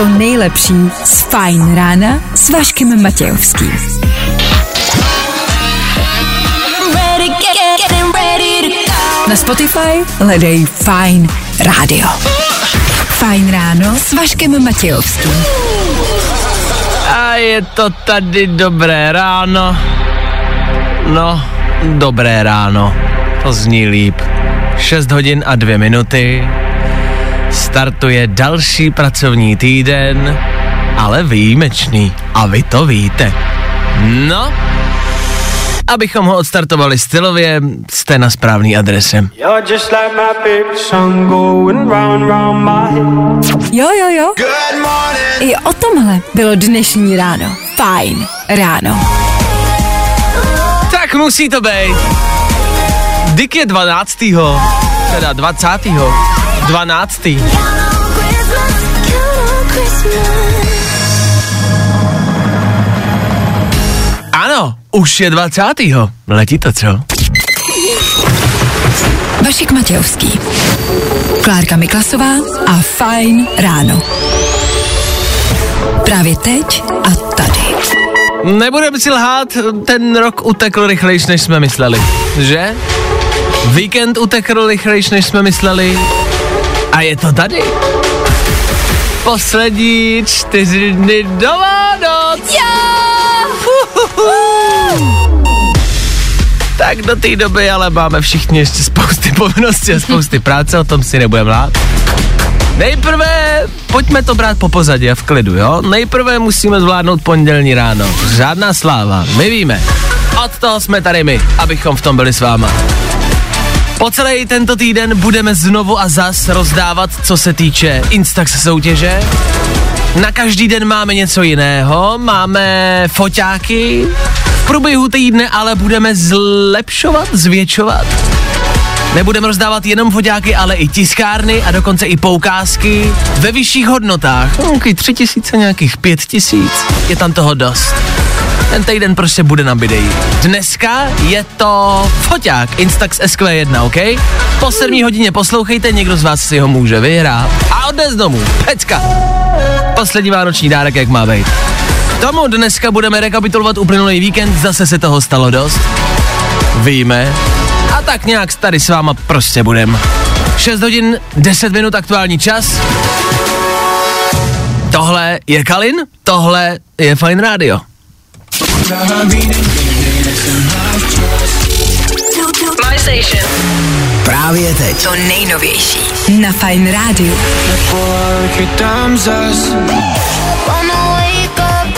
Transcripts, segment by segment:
To nejlepší z Fajn rána s Vaškem Matějovským. Na Spotify hledej Fine Radio. Fajn ráno s Vaškem Matějovským. A je to tady dobré ráno. No, dobré ráno. To zní líp. 6 hodin a 2 minuty. Startuje další pracovní týden, ale výjimečný. A vy to víte. No, abychom ho odstartovali stylově, jste na správný adrese. Jo, jo, jo. I o tomhle bylo dnešní ráno. Fajn ráno. Tak musí to být. Dick je 12. Teda 20. 12. Ano, už je 20. Letí to, co? Vašek Matějovský. Klárka Miklasová a Fajn ráno. Právě teď a tady. Nebudeme si lhát, ten rok utekl rychlejš, než jsme mysleli, že? Víkend utekl rychlejš, než jsme mysleli. A je to tady. Poslední čtyři dny do Vánoc. Tak do té doby ale máme všichni ještě spousty povinností a spousty práce, o tom si nebudeme lát. Nejprve pojďme to brát po pozadí a v klidu, jo? Nejprve musíme zvládnout pondělní ráno. Žádná sláva, my víme. Od toho jsme tady my, abychom v tom byli s váma. Po celý tento týden budeme znovu a zas rozdávat, co se týče Instax soutěže. Na každý den máme něco jiného, máme foťáky, v průběhu týdne ale budeme zlepšovat, zvětšovat. Nebudeme rozdávat jenom foťáky, ale i tiskárny a dokonce i poukázky ve vyšších hodnotách. Nějaký tři tisíce, nějakých pět tisíc, je tam toho dost. Ten týden prostě bude na bidej. Dneska je to foťák Instax SQ1, OK? Po 7 hodině poslouchejte, někdo z vás si ho může vyhrát. A odnes domů, pecka. Poslední vánoční dárek, jak má být. Tomu dneska budeme rekapitulovat uplynulý víkend, zase se toho stalo dost. Víme. A tak nějak tady s váma prostě budem. 6 hodin, 10 minut aktuální čas. Tohle je Kalin, tohle je Fine Radio. My station. Právě teď. To nejnovější na Fajn rádiu.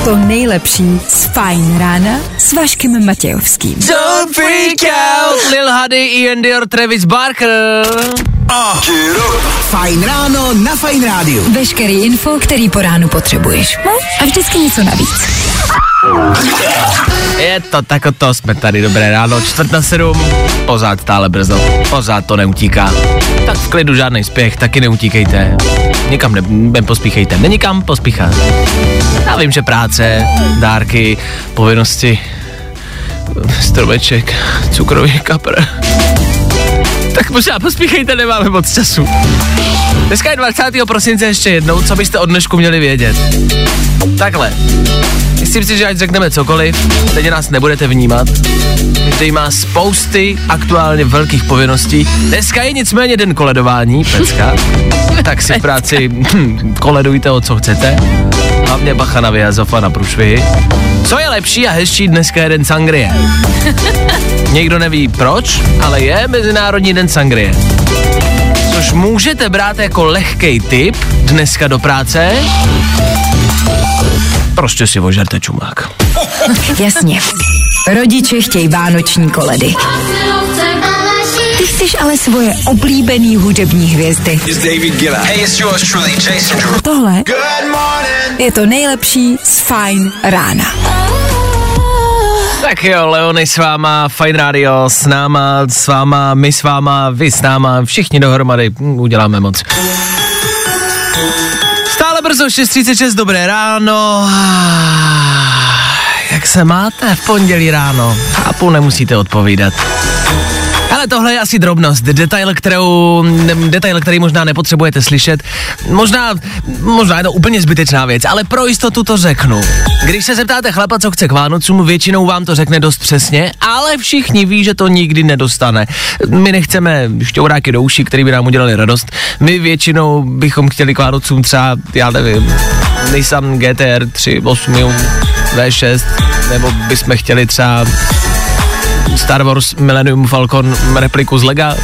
To nejlepší z Fajn rána s Vaškem Matějovským. Don't freak out, Lil Huddy, Ian Dior, Travis Barker. Fajn ráno na Fajn rádiu. Veškerý info, který po ránu potřebuješ. No? A vždycky něco navíc. Je to tak, to jsme tady, dobré ráno, čtvrt na sedm, pořád stále brzo, pořád to neutíká. Tak v klidu žádný spěch, taky neutíkejte. Nikam ne, nepospíchejte, nenikam pospíchat. Já vím, že práce, dárky, povinnosti, stromeček, cukrový kapr. Tak možná pospíchejte, nemáme moc času. Dneska je 20. prosince ještě jednou, co byste od dnešku měli vědět. Takhle, Myslím si, že ať řekneme cokoliv, teď nás nebudete vnímat. Každý má spousty aktuálně velkých povinností. Dneska je nicméně den koledování, pecka. Tak si v práci hm, koledujte o co chcete. Hlavně bacha na vyjazov a na průšvihy. Co je lepší a hezčí, dneska je den sangrie. Někdo neví proč, ale je Mezinárodní den sangrie. Což můžete brát jako lehkej tip dneska do práce, prostě si ožerte čumák. Jasně. Rodiče chtějí vánoční koledy. Ty chceš ale svoje oblíbený hudební hvězdy. A tohle je to nejlepší z Fajn rána. Tak jo, Leony s váma, Fine Radio s náma, s váma, my s váma, vy s náma, všichni dohromady uděláme moc. Brzo, 6.36, dobré ráno. Jak se máte v pondělí ráno? Chápu, nemusíte odpovídat. Ale tohle je asi drobnost, detail, kterou, detail, který možná nepotřebujete slyšet. Možná, možná je to úplně zbytečná věc, ale pro jistotu to řeknu. Když se zeptáte chlapa, co chce k Vánocům, většinou vám to řekne dost přesně, ale všichni ví, že to nikdy nedostane. My nechceme šťouráky do uší, který by nám udělali radost. My většinou bychom chtěli k Vánocům třeba, já nevím, Nissan GTR 3.8 V6, nebo bychom chtěli třeba Star Wars Millennium Falcon repliku z Lega,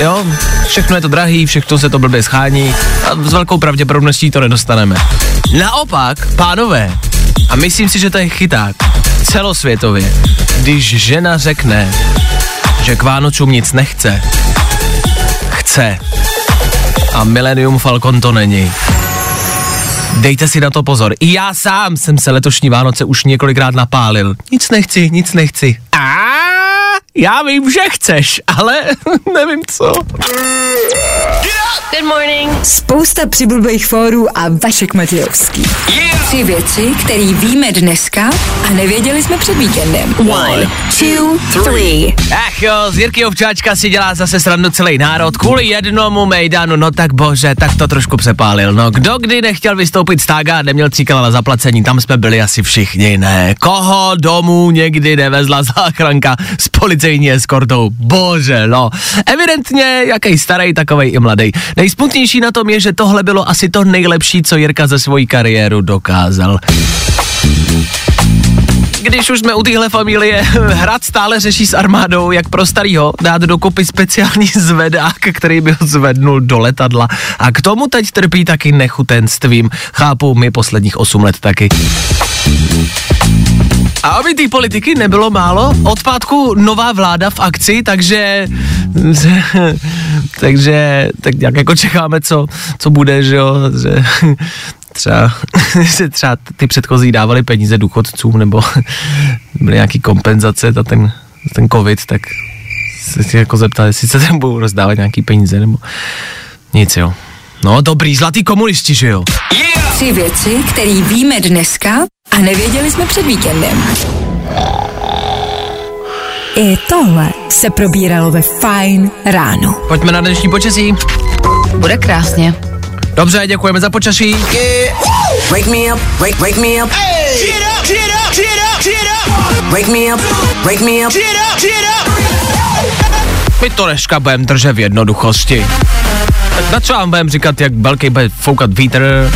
jo, všechno je to drahý, všechno se to blbě schání a s velkou pravděpodobností to nedostaneme. Naopak, pánové, a myslím si, že to je chyták, celosvětově, když žena řekne, že k Vánocům nic nechce, chce a Millennium Falcon to není. Dejte si na to pozor. I já sám jsem se letošní Vánoce už několikrát napálil. Nic nechci, nic nechci. A já vím, že chceš, ale nevím co. Good morning. Spousta přibulbých fórů a Vašek Matějovský. Tři věci, které víme dneska a nevěděli jsme před víkendem. One, two, three. Ach jo, z Jirky Ovčáčka si dělá zase srandu celý národ kvůli jednomu mejdanu, no tak bože, tak to trošku přepálil. No kdo kdy nechtěl vystoupit z tága a neměl cíkala na zaplacení, tam jsme byli asi všichni, ne. Koho domů někdy nevezla záchranka s policejní eskortou, bože, no. Evidentně, jaký starý, takovej i mladý. Nejsmutnější na tom je, že tohle bylo asi to nejlepší, co Jirka ze svojí kariéru dokázal. Když už jsme u téhle familie, Hrad stále řeší s armádou, jak pro starýho dát dokupy speciální zvedák, který by ho zvednul do letadla. A k tomu teď trpí taky nechutenstvím. Chápu, my posledních 8 let taky. A aby té politiky nebylo málo, od pátku nová vláda v akci, takže takže tak nějak jako čekáme, co, co bude, že jo, že třeba, že třeba ty předchozí dávali peníze důchodcům, nebo byly nějaký kompenzace za ten, za ten covid, tak se jako zeptali, jestli se tam budou rozdávat nějaký peníze, nebo nic, jo. No dobrý, zlatý komunisti, že jo. Tři věci, které víme dneska a nevěděli jsme před víkendem. I tohle se probíralo ve Fine ráno. Pojďme na dnešní počasí. Bude krásně. Dobře, děkujeme za počasí. Wake me up, wake, wake me up. Get up, get up, get up, get up. Wake me up, wake me up. Get up, get up. My to dneska budeme držet v jednoduchosti. Tak na co vám budeme říkat, jak velký bude foukat vítr,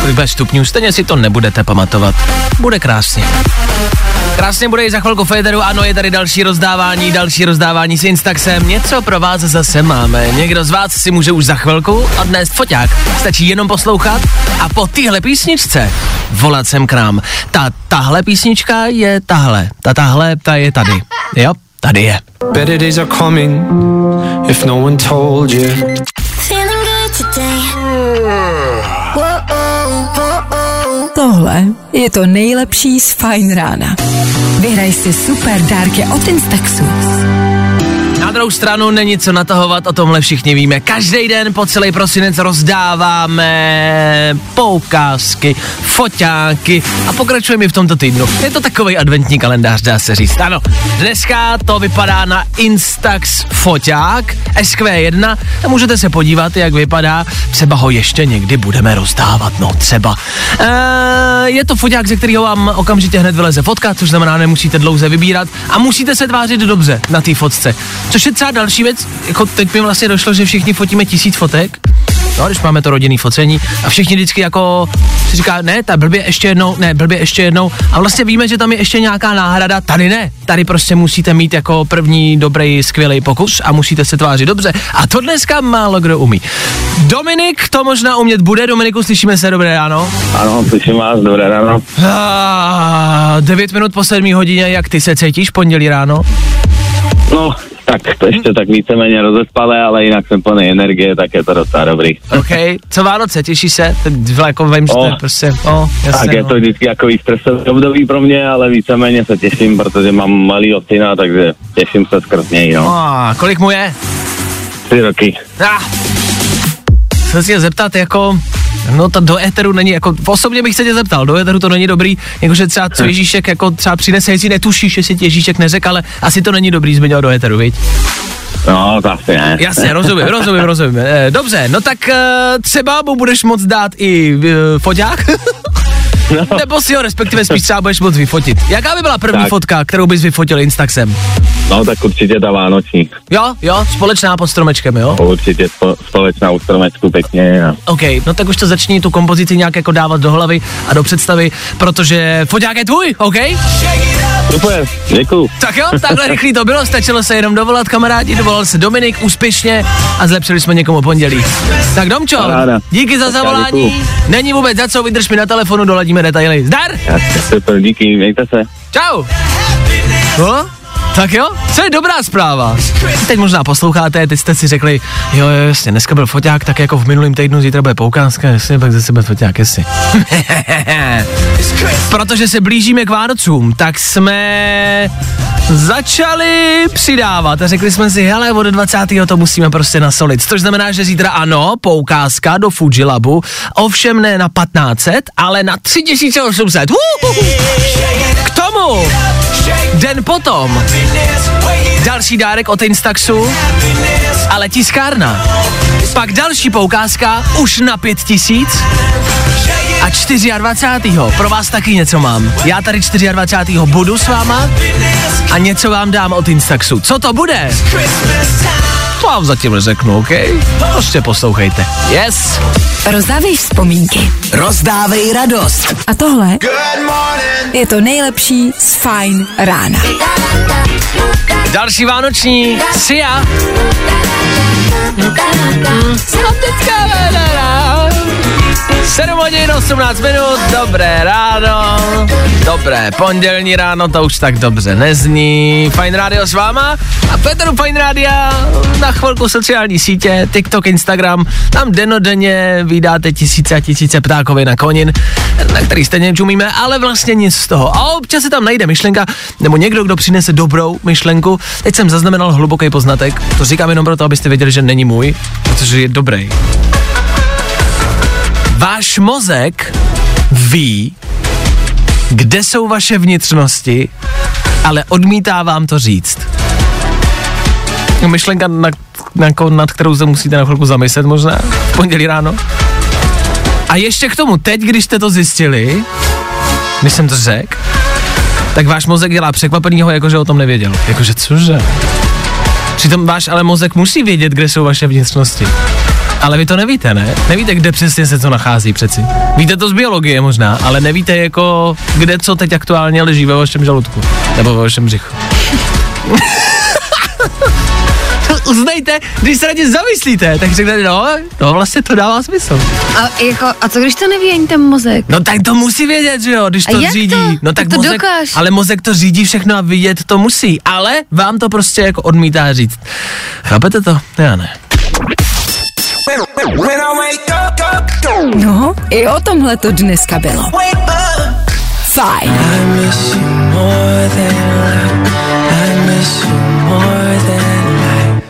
kolik bude stupňů, stejně si to nebudete pamatovat. Bude krásně. Krásně bude i za chvilku Federu, ano, je tady další rozdávání, další rozdávání s Instaxem. Něco pro vás zase máme. Někdo z vás si může už za chvilku odnést foťák. Stačí jenom poslouchat a po téhle písničce volat sem k nám. Ta tahle písnička je tahle. Ta tahle, ta je tady. Jo, tady je. Better days are coming if no one told you. Tohle je to nejlepší z Fine rána. Vyhraj si super dárky od Instaxu. Druhou stranu není co natahovat, o tomhle všichni víme. Každý den po celý prosinec rozdáváme poukázky, foťáky a pokračujeme v tomto týdnu. Je to takový adventní kalendář, dá se říct. Ano, dneska to vypadá na Instax foťák SQ1 a můžete se podívat, jak vypadá. Třeba ho ještě někdy budeme rozdávat, no třeba. E, je to foťák, ze kterého vám okamžitě hned vyleze fotka, což znamená, nemusíte dlouze vybírat a musíte se tvářit dobře na té fotce. Což je třeba další věc, jako teď mi vlastně došlo, že všichni fotíme tisíc fotek, no, když máme to rodinný focení. A všichni vždycky jako si říká, ne, ta blbě ještě jednou, ne, blbě ještě jednou. A vlastně víme, že tam je ještě nějaká náhrada, tady ne, tady prostě musíte mít jako první dobrý, skvělý pokus a musíte se tvářit dobře. A to dneska málo kdo umí. Dominik to možná umět bude, Dominiku, slyšíme se, dobré ráno. Ano, slyším vás, dobré ráno. Ah, 9 minut po 7 hodině, jak ty se cítíš pondělí ráno? No, tak to ještě tak víceméně rozespalé, ale jinak jsem plný energie, tak je to docela dobrý. OK, co Vánoce, těšíš se? Jako vím, že to je prostě, o, jasně, tak je no. to vždycky takový stresový období pro mě, ale víceméně se těším, protože mám malý syna, takže těším se skrz něj, no. A, kolik mu je? Tři roky. Ah. Chci se zeptat, jako, no to do éteru není, jako, osobně bych se tě zeptal, do éteru to není dobrý, jakože třeba co Ježíšek, jako třeba přinese, jestli netušíš, jestli ti Ježíšek neřekl, ale asi to není dobrý zmiňovat do éteru, viď? No, to asi ne. Jasně, rozumím, rozumím, rozumím. Eh, Dobře, no tak eh, třeba mu budeš moc dát i eh, foťák? No, Nebo si ho respektive spíš třeba budeš moc vyfotit. Jaká by byla první Tak. fotka, kterou bys vyfotil Instaxem? no, tak určitě ta vánoční. Jo, jo, společná pod stromečkem, jo? Určitě spo, společná u stromečku pěkně. A... OK, no tak už to začni tu kompozici nějak jako dávat do hlavy a do představy, protože foťák je tvůj, OK? Super, děkuju. Tak jo, takhle rychlý to bylo, stačilo se jenom dovolat, kamarádi, dovolal se Dominik úspěšně a zlepšili jsme někomu pondělí. Tak Domčo, Paráda. díky za zavolání, není vůbec za co, vydrž mi na telefonu, doladíme detaily. Zdar, Super, díky, mějte se. čau. No, tak jo, co je dobrá zpráva? Teď možná posloucháte, teď jste si řekli, jo, jo, jasně, dneska byl foťák, tak jako v minulém týdnu, zítra bude poukázka, jasně, pak zase bude foťák, jasně. Protože se blížíme k Vánocům, tak jsme začali přidávat a řekli jsme si, hele, od 20. to musíme prostě nasolit. Což znamená, že zítra ano, poukázka do Fuji Labu, ovšem ne na 1500, ale na 3800. Uhuhu. K tomu den potom další dárek od Instaxu, ale tiskárna. Pak další poukázka už na 5000 a 24. Pro vás taky něco mám. Já tady 24. budu s váma a něco vám dám od Instaxu. Co to bude? To vám zatím neřeknu, OK? Prostě poslouchejte. Yes! Rozdávej vzpomínky. Rozdávej radost. A tohle je to nejlepší z Fine rána. Další vánoční Sia. 7 hodin 18 minut, dobré ráno, dobré pondělní ráno, to už tak dobře nezní. Fajn rádio s váma a Petru Fajn rádia na chvilku sociální sítě, TikTok, Instagram, tam denodenně vydáte tisíce a tisíce ptákovin na konin, na který stejně čumíme, ale vlastně nic z toho. A občas se tam najde myšlenka, nebo někdo, kdo přinese dobrou myšlenku. Teď jsem zaznamenal hluboký poznatek, to říkám jenom proto, abyste věděli, že není můj, protože je dobrý. Váš mozek ví, kde jsou vaše vnitřnosti, ale odmítá vám to říct. Myšlenka, nad, nad, nad kterou se musíte na chvilku zamyslet možná v pondělí ráno. A ještě k tomu, teď, když jste to zjistili, když jsem to řekl, tak váš mozek dělá překvapenýho, jakože o tom nevěděl. Jakože cože? Přitom váš ale mozek musí vědět, kde jsou vaše vnitřnosti. Ale vy to nevíte, ne? Nevíte, kde přesně se to nachází přeci. Víte to z biologie možná, ale nevíte jako, kde co teď aktuálně leží ve vašem žaludku. Nebo ve vašem břichu. Uznejte, když se na ně zamyslíte, tak řeknete, no, no vlastně to dává smysl. A, jako, a co když to neví ani ten mozek? No tak to musí vědět, že jo, když A to jak řídí. to? No tak Tak to mozek, dokáž. ale mozek to řídí všechno a vidět to musí, ale vám to prostě jako odmítá říct. Chápete to? Já ne. No, i o tomhle to dneska bylo. Fajn.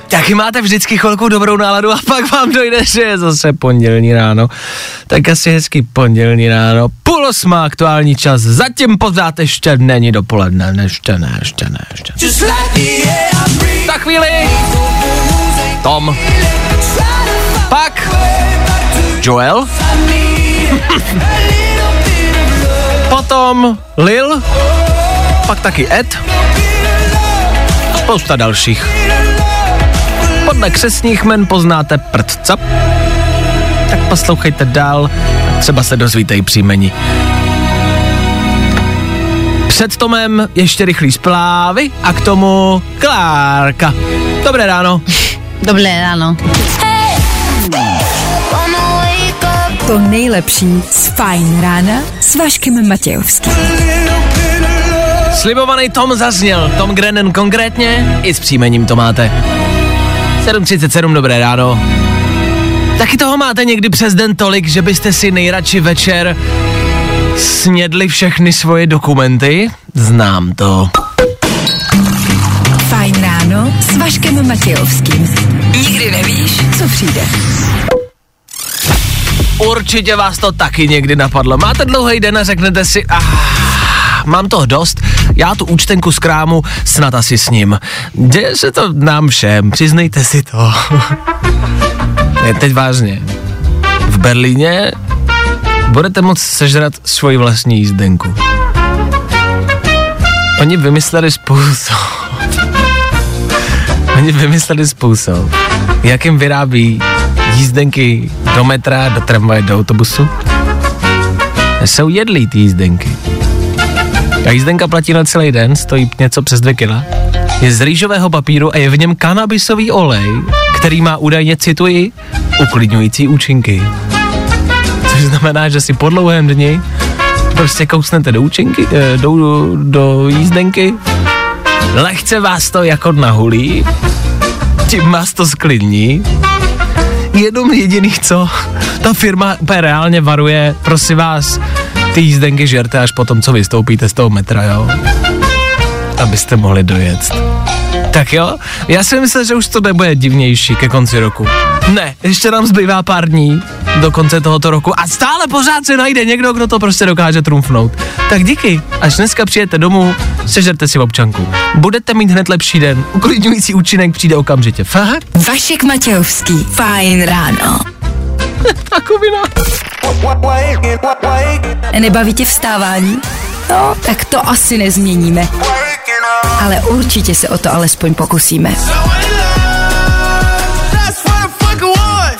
Taky máte vždycky chvilku dobrou náladu a pak vám dojde, že je zase pondělní ráno. Tak asi hezký pondělní ráno. Půl osma aktuální čas. Zatím pořád ještě není dopoledne. Ne, Ještě ne, ještě ne, ještě ne. Za chvíli Tom. Pak Joel. Potom Lil. Pak taky Ed. Spousta dalších. Podle křesních men poznáte prd, co? Tak poslouchejte dál, třeba se dozvíte i příjmení. Před Tomem ještě rychlý splávy a k tomu Klárka. Dobré ráno. Dobré ráno. To nejlepší z Fajn rána s Vaškem Matějovským. Slibovaný Tom zazněl, Tom Grennan konkrétně, i s příjmením to máte. 7.37, dobré ráno. Taky toho máte někdy přes den tolik, že byste si nejradši večer snědli všechny svoje dokumenty? Znám to. Fajn ráno s Vaškem Matějovským. Nikdy nevíš, co přijde. Určitě vás to taky někdy napadlo. Máte dlouhý den a řeknete si, ah, mám toho dost, já tu účtenku z krámu snad asi s ním. Děje se to nám všem, přiznejte si to. ne, teď vážně. V Berlíně budete moct sežrat svoji vlastní jízdenku. Oni vymysleli způsob. Oni vymysleli způsob, jakým vyrábí jízdenky do metra, do tramvaje, do autobusu. Jsou jedlí ty jízdenky. A jízdenka platí na celý den, stojí něco přes dvě kila. Je z rýžového papíru a je v něm kanabisový olej, který má údajně, cituji, uklidňující účinky. Což znamená, že si po dlouhém dni prostě kousnete do účinky, eh, do, do jízdenky, lehce vás to jako nahulí, tím vás to sklidní, jenom jediný co, ta firma úplně reálně varuje, prosím vás, ty jízdenky žerte až potom, co vystoupíte z toho metra, jo? Abyste mohli dojet. Tak jo, já si myslel, že už to nebude divnější ke konci roku. Ne, ještě nám zbývá pár dní do konce tohoto roku a stále pořád se najde někdo, kdo to prostě dokáže trumfnout. Tak díky, až dneska přijete domů, sežerte si občanku. Budete mít hned lepší den, uklidňující účinek přijde okamžitě. Fakt? Vašek Matějovský. Fajn ráno. Takovina. Nebaví tě vstávání? No, tak to asi nezměníme. Ale určitě se o to alespoň pokusíme.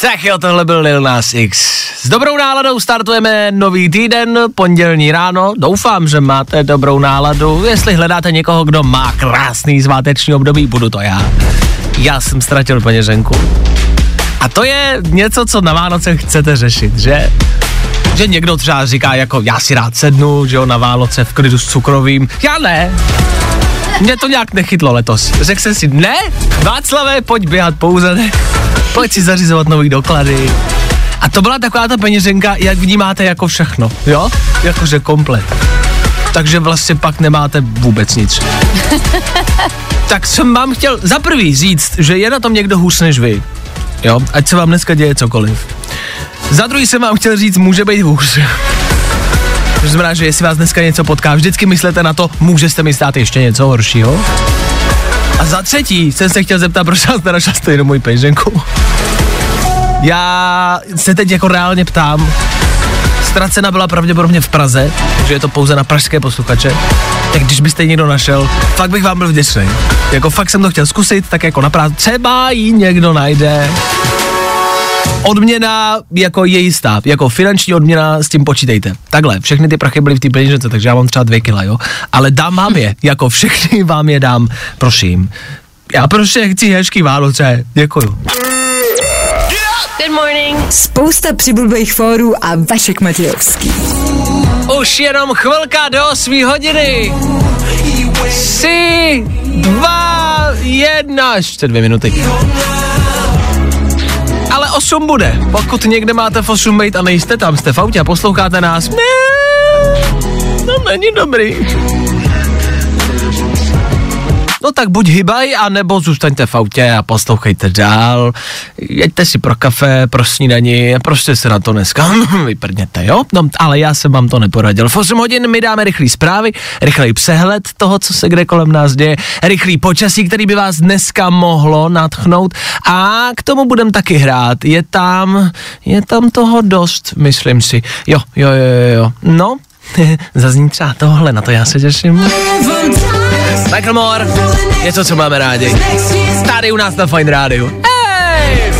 Tak jo, tohle byl Lil Nas X. S dobrou náladou startujeme nový týden, pondělní ráno. Doufám, že máte dobrou náladu. Jestli hledáte někoho, kdo má krásný sváteční období, budu to já. Já jsem ztratil peněženku. A to je něco, co na Vánoce chcete řešit, že? Že někdo třeba říká jako já si rád sednu, že jo, na Vánoce v klidu s cukrovým. Já ne. Mě to nějak nechytlo letos. Řekl jsem si, ne, Václavé, pojď běhat po úřadech, pojď si zařizovat nový doklady. A to byla taková ta peněženka, jak vnímáte jako všechno, jo? Jakože komplet. Takže vlastně pak nemáte vůbec nic. tak jsem vám chtěl za prvý říct, že je na tom někdo hůř než vy. Jo, ať se vám dneska děje cokoliv. Za druhý jsem vám chtěl říct, může být hůř. To znamená, že jestli vás dneska něco potká, vždycky myslete na to, může se mi stát ještě něco horšího. A za třetí jsem se chtěl zeptat, proč vás nenašla stejnou můj peněženku. Já se teď jako reálně ptám, ztracena byla pravděpodobně v Praze, že je to pouze na pražské posluchače, tak když byste někdo našel, fakt bych vám byl vděčný. Jako fakt jsem to chtěl zkusit, tak jako na Praze, třeba ji někdo najde. Odměna jako je jistá, jako finanční odměna s tím počítejte. Takhle, všechny ty prachy byly v té peněžence, takže já mám třeba dvě kila, jo. Ale dám vám je, jako všechny vám je dám, prosím. Já prostě chci hezký Vánoce, děkuju. Good morning. Spousta přibulbých fórů a Vašek Matějovský. Už jenom chvilka do 8 hodiny. Tři, dva, jedna, ještě dvě minuty. Ale 8 bude. Pokud někde máte v 8 být a nejste tam, jste v autě a posloucháte nás, ne, to není dobrý. No tak buď hybaj, anebo zůstaňte v autě a poslouchejte dál. Jeďte si pro kafe, pro snídani, prostě se na to dneska vyprdněte, jo? No, ale já jsem vám to neporadil. V 8 hodin my dáme rychlý zprávy, rychlej přehled toho, co se kde kolem nás děje, rychlý počasí, který by vás dneska mohlo natchnout a k tomu budem taky hrát. Je tam, je tam toho dost, myslím si. Jo, jo, jo, jo, jo. No, zazní třeba tohle, na to já se těším. Michael Moore je to, co máme rádi. Tady u nás na Fine Rádiu. Hey!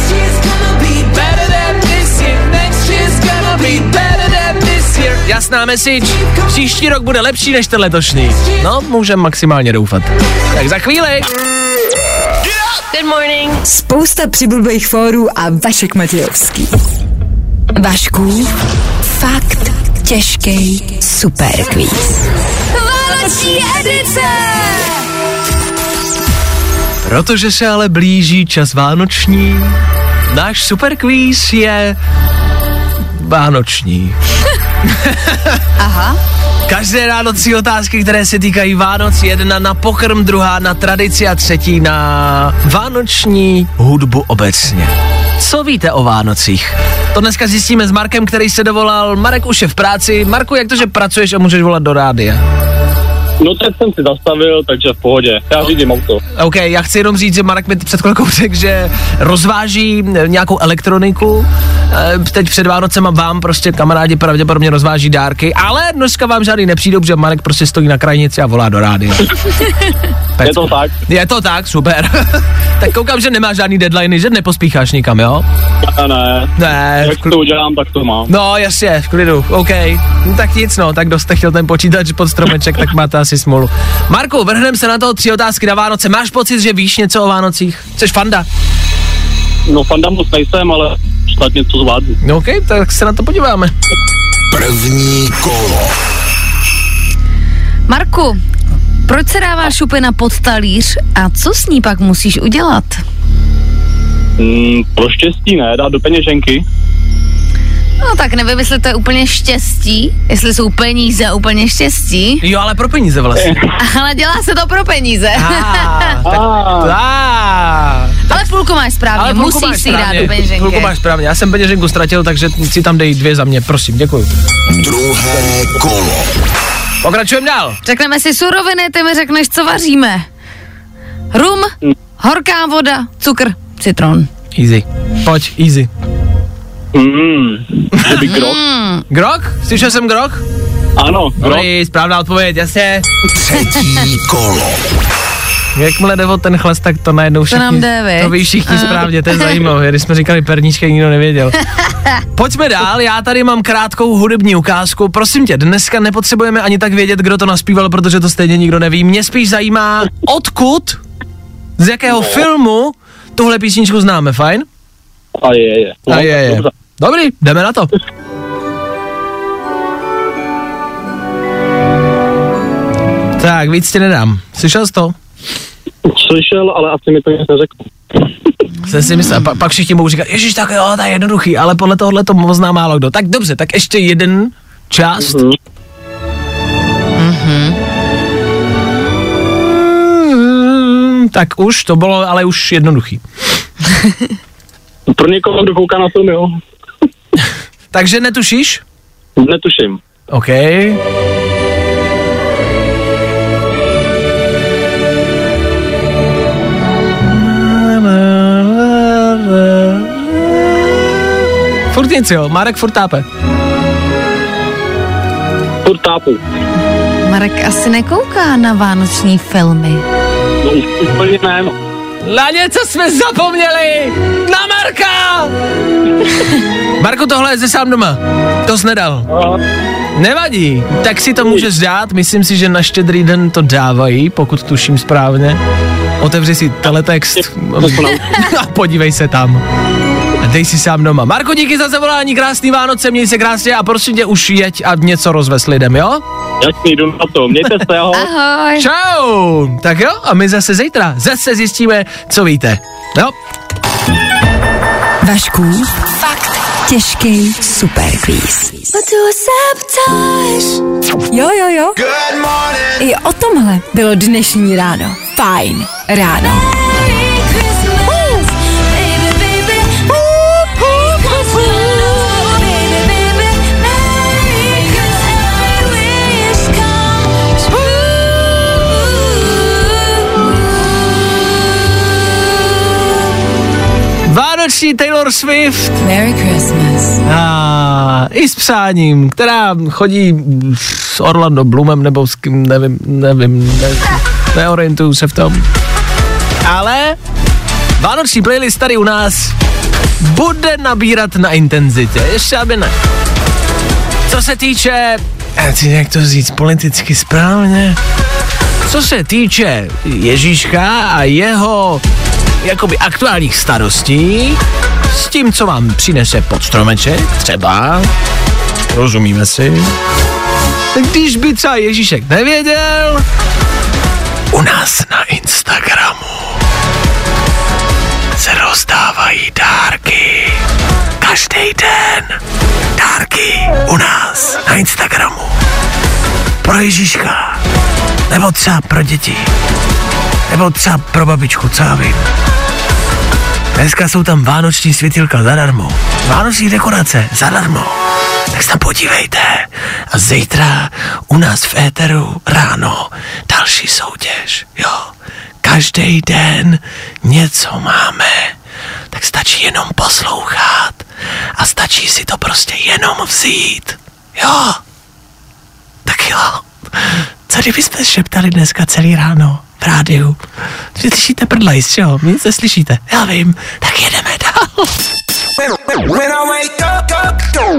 Jasná message, příští rok bude lepší než ten letošní. No, můžeme maximálně doufat. Tak za chvíli. Good morning. Spousta přibulbých fórů a Vašek Matějovský. Vašku, fakt těžký superquiz. Vánoční edice! Protože se ale blíží čas vánoční, náš superkvíz je vánoční. Aha. Každé ráno tři otázky, které se týkají Vánoc. Jedna na pokrm, druhá na tradici a třetí na vánoční hudbu obecně. Co víte o Vánocích? To dneska zjistíme s Markem, který se dovolal. Marek už je v práci. Marku, jak to, že pracuješ a můžeš volat do rádia? No tak jsem si zastavil, takže v pohodě. Já řídím auto. OK, já chci jenom říct, že Marek mi před chvilkou řekl, že rozváží nějakou elektroniku. Eh, Teď před Vánocem vám prostě kamarádi pravděpodobně rozváží dárky, ale dneska vám žádný nepřijdou, protože Marek prostě stojí na krajnici a volá do rádia. Je to tak? Je to tak, super. tak koukám, že nemá žádný deadline, že nepospícháš nikam, jo? Ne, ne. Ne, Jak to udělám, tak to mám. No jasně, v klidu, OK. No, tak nic no, tak dost jste chtěl ten počítač pod stromeček, tak máte asi smolu. Marku, vrhneme se na to tři otázky na Vánoce. Máš pocit, že víš něco o Vánocích? Jsi fanda? No fanda moc nejsem, ale snad něco zvládnu. No OK, tak se na to podíváme. První kolo. Marku, proč se dává šupina pod talíř a co s ní pak musíš udělat? Mm, pro štěstí ne, dát do peněženky. No tak nevím, jestli to je úplně štěstí, jestli jsou peníze úplně štěstí, Jo, ale pro peníze vlastně. ale dělá se to pro peníze. Ah, tak, Ah. ale půlku máš správně, Ale půlku musíš máš si dát správně. do peněženky. Půlku máš správně, já jsem peněženku ztratil, takže si tam dej dvě za mě, prosím, děkuji. Druhé kolo. Pokračujeme dál. Řekneme si suroviny, ty mi řekneš, co vaříme. Rum, horká voda, cukr, citron. Easy. Pojď, easy. Mm, že by krok. Grok? Slyšel jsem grok? Ano, krok. Dobrý, správná odpověď, jasně. Třetí kolo. Jakmile jde o ten chlast, tak to najednou všichni, nám jde, to ví všichni správně, to je zajímavé, když jsme říkali perníčka, nikdo nevěděl. Pojďme dál, já tady mám krátkou hudební ukázku. Prosím tě, dneska nepotřebujeme ani tak vědět, kdo to naspíval, protože to stejně nikdo neví. Mě spíš zajímá, odkud, z jakého filmu tuhle písničku známe, fajn? A je, je. No, A je, je. dobře. Dobrý, jdeme na to. Tak, víc ti nedám. Slyšel jsi to? Slyšel, ale asi mi to nic neřekl. Jsem si myslel, pa, pak všichni budou říkat, ježiš, tak jo, to je jednoduchý, ale podle tohohle to pozná málo kdo. Tak dobře, tak ještě jeden část. Mhm. Mm, Tak už, to bylo ale už jednoduchý. Pro někoho, kdo kouká na film, jo. Takže netušíš? Netuším. OK. Furt nic, jo, Marek furt tápe. Furt tápu. Marek asi nekouká na vánoční filmy. No už úplně ne, no. Na něco jsme zapomněli! Na Marka! Marku, tohle je ze sám doma. To jsi nedal. Nevadí, tak si to můžeš dát, myslím si, že na štědrý den to dávají, pokud tuším správně. Otevři si teletext a podívej se tam. A dej si sám doma. Marko, díky za zavolání, krásný Vánoce, měj se krásně a prosím tě už jeď a něco rozvez lidem, jo? Jasný, jdu na to. Mějte se, ahoj. Ahoj. Čau! Tak jo, a my zase zítra, zase zjistíme, co víte. Jo? Vašku, fakt těžký superquiz. Jo, jo, jo. I o tomhle bylo dnešní ráno. Fajn ráno. Vánoční Taylor Swift Merry Christmas. a i s přáním, která chodí s Orlando Bloomem nebo s kým, nevím, nevím, ne, neorientuju se v tom. Ale Vánoční playlist tady u nás bude nabírat na intenzitě, ještě aby ne. Co se týče, jak to říct politicky správně, co se týče Ježíška a jeho jakoby aktuálních starostí, s tím, co vám přinese pod stromeček, třeba, rozumíme si, když by třeba Ježíšek nevěděl, u nás na Instagramu se rozdávají dárky. Každý den. Dárky u nás na Instagramu. Pro Ježíška. Nebo třeba pro děti. Nebo třeba pro babičku, co já vím. Dneska jsou tam vánoční světilka zadarmo. Vánoční dekorace zadarmo. Tak se tam podívejte A zítra u nás v éteru ráno další soutěž, jo. Každý den něco máme, tak stačí jenom poslouchat a stačí si to prostě jenom vzít, jo. Tak jo. Co kdyby jsme šeptali dneska celý ráno v rádiu? Vy slyšíte prdlajs, jo? Vy nic neslyšíte. Já vím. Tak jedeme dál.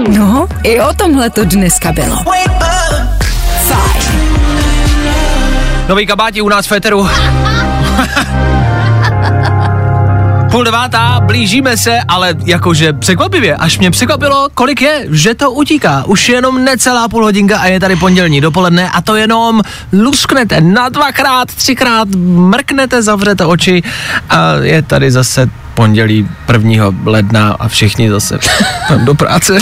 No, i o tomhle to dneska bylo. Fajn. Nový kabáti u nás v Féteru. Půl devátá, blížíme se, ale jakože překvapivě, až mě překvapilo, kolik je, že to utíká. Už jenom necelá půl hodinka a je tady pondělní dopoledne a to jenom lusknete na dvakrát, třikrát, mrknete, zavřete oči a je tady zase pondělí 1. ledna a všichni zase do práce.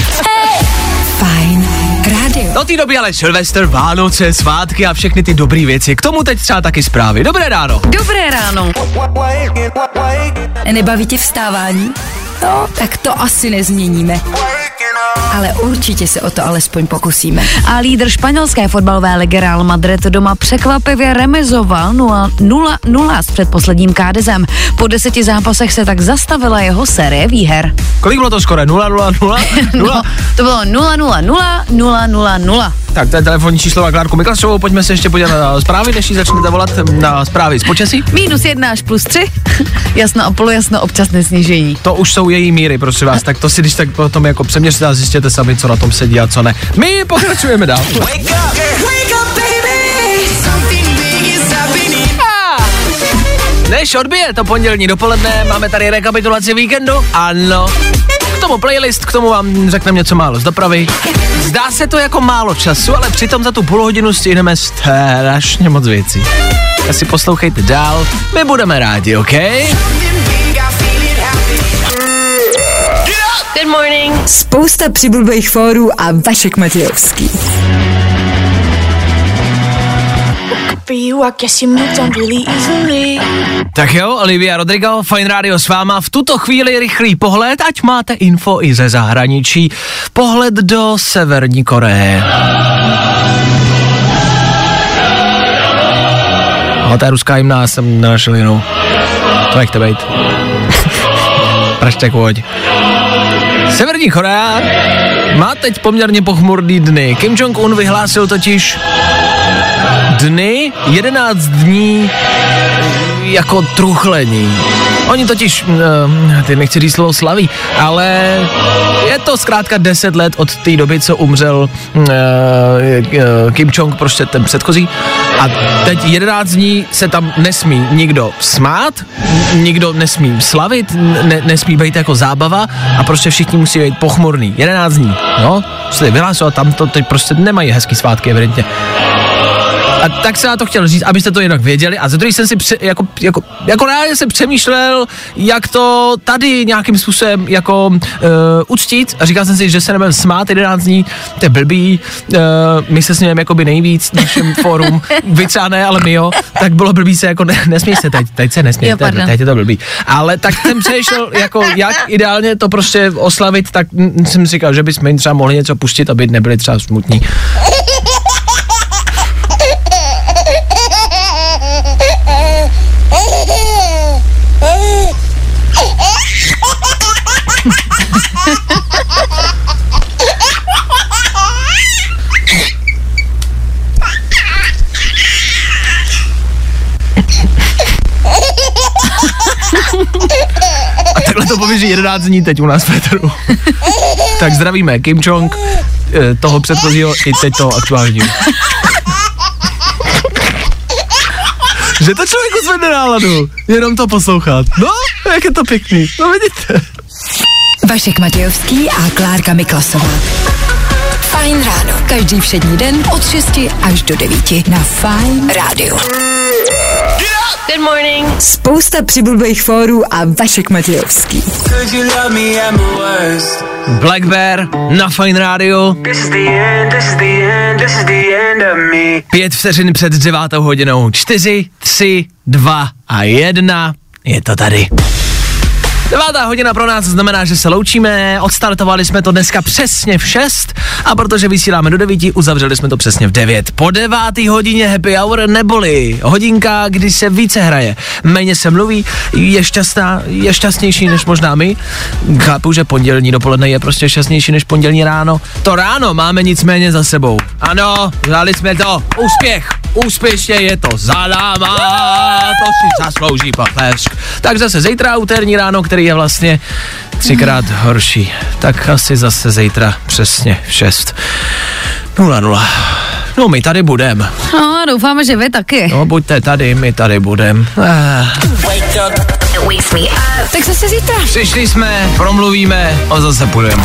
Do té doby ale Silvestr, Vánoce, svátky a všechny ty dobré věci. K tomu teď třeba taky zprávy. Dobré ráno. Dobré ráno. Nebaví tě vstávání? No, tak to asi nezměníme. Ale určitě se o to alespoň pokusíme. A lídr španělské fotbalové ligy Real Madrid doma překvapivě remizoval 0-0 s předposledním kádezem. Po deseti zápasech se tak zastavila jeho série výher. Kolik bylo to skoro? 0, 0, 0, 0? No, to bylo 0 0 0 0 0 0. Tak to je telefonní číslo na Klárku Miklasovou, pojďme se ještě podívat na zprávy, než jí začnete volat na zprávy z počasí. Minus jedna až plus tři. jasno a polojasno, občas nesněžení. To už jsou její míry, prosím vás, tak to si když tak potom jako přeměřte a zjistěte sami, co na tom sedí a co ne. My pokračujeme dál. Než odbije to pondělní dopoledne, máme tady rekapitulaci víkendu. Ano. K tomu playlist, k tomu vám řekneme něco málo z dopravy. Zdá se to jako málo času, ale přitom za tu půl hodinu stihneme strašně moc věcí. Tak si poslouchejte dál, my budeme rádi, OK? Good morning. Spousta přibulbých fórů a Vašek Matějovský. Tak jo, Olivia Rodrigo, Fine Radio s váma. V tuto chvíli rychlý pohled, ať máte info i ze zahraničí. Pohled do Severní Koreje. No, ta ruská hymna jsem nenašel jinou. To nechte bejt. Pražte hoď. Severní Korea má teď poměrně pochmurný dny. Kim Jong-un vyhlásil totiž dny, 11 dní jako truchlení. Oni totiž, uh, ty nechci říct slovo slaví, ale je to zkrátka 10 let od té doby, co umřel uh, uh, Kim Jong, prostě ten předchozí. A teď 11 dní se tam nesmí nikdo smát, nikdo nesmí slavit, ne, nesmí být jako zábava a prostě všichni musí být pochmurný. 11 dní, no, se vyhlásilo a tam to teď prostě nemají hezký svátky, evidentně. A tak se já to chtěl říct, abyste to jinak věděli. A za druhý jsem si pře, jako, jako, jako reálně jsem přemýšlel, jak to tady nějakým způsobem jako uh, uctít. A říkal jsem si, že se nebudeme smát 11 dní, to je blbý. Uh, my se smějeme jakoby nejvíc našem fórum. Vy třeba ne, ale my jo. Tak bylo blbý se jako, ne, nesmí se teď, teď se nesmí, Jo, teď, pardon. teď je to blbý. Ale tak jsem přemýšlel, jako jak ideálně to prostě oslavit, tak jsem si říkal, že bychom jim třeba mohli něco pustit, aby nebyli třeba smutní. Pověří 11 dní teď u nás v Peteru. tak zdravíme Kim Jong, eh, toho předchozího i teď toho aktuálního. Že to člověku zvedne náladu, jenom to poslouchat. No, jak je to pěkný, no vidíte. Vašek Matějovský a Klárka Miklasová. Fajn ráno. Každý všední den od 6 až do 9 na Fajn rádiu. Good morning. Spousta přibulbých fórů a Vašek Matějovský. Black Bear na Fine Radio. Pět vteřin před devátou hodinou. Čtyři, tři, dva a jedna. Je to tady. Devátá hodina pro nás znamená, že se loučíme, odstartovali jsme to dneska přesně v 6 a protože vysíláme do 9, uzavřeli jsme to přesně v 9. Po devátý hodině happy hour neboli hodinka, kdy se více hraje, méně se mluví, je šťastná, je šťastnější než možná my. Chápu, že pondělní dopoledne je prostě šťastnější než pondělní ráno. To ráno máme nicméně za sebou. Ano, dali jsme to. Úspěch. Úspěšně je to za náma, to si zaslouží potlesk. Tak zase zítra úterní ráno, který je vlastně třikrát horší. Tak asi zase zítra přesně v 6. 0-0. No my tady budem. No, doufáme, že vy taky. No buďte tady, my tady budem. Ah. Tak zase zítra. Přišli jsme, promluvíme a zase půjdeme.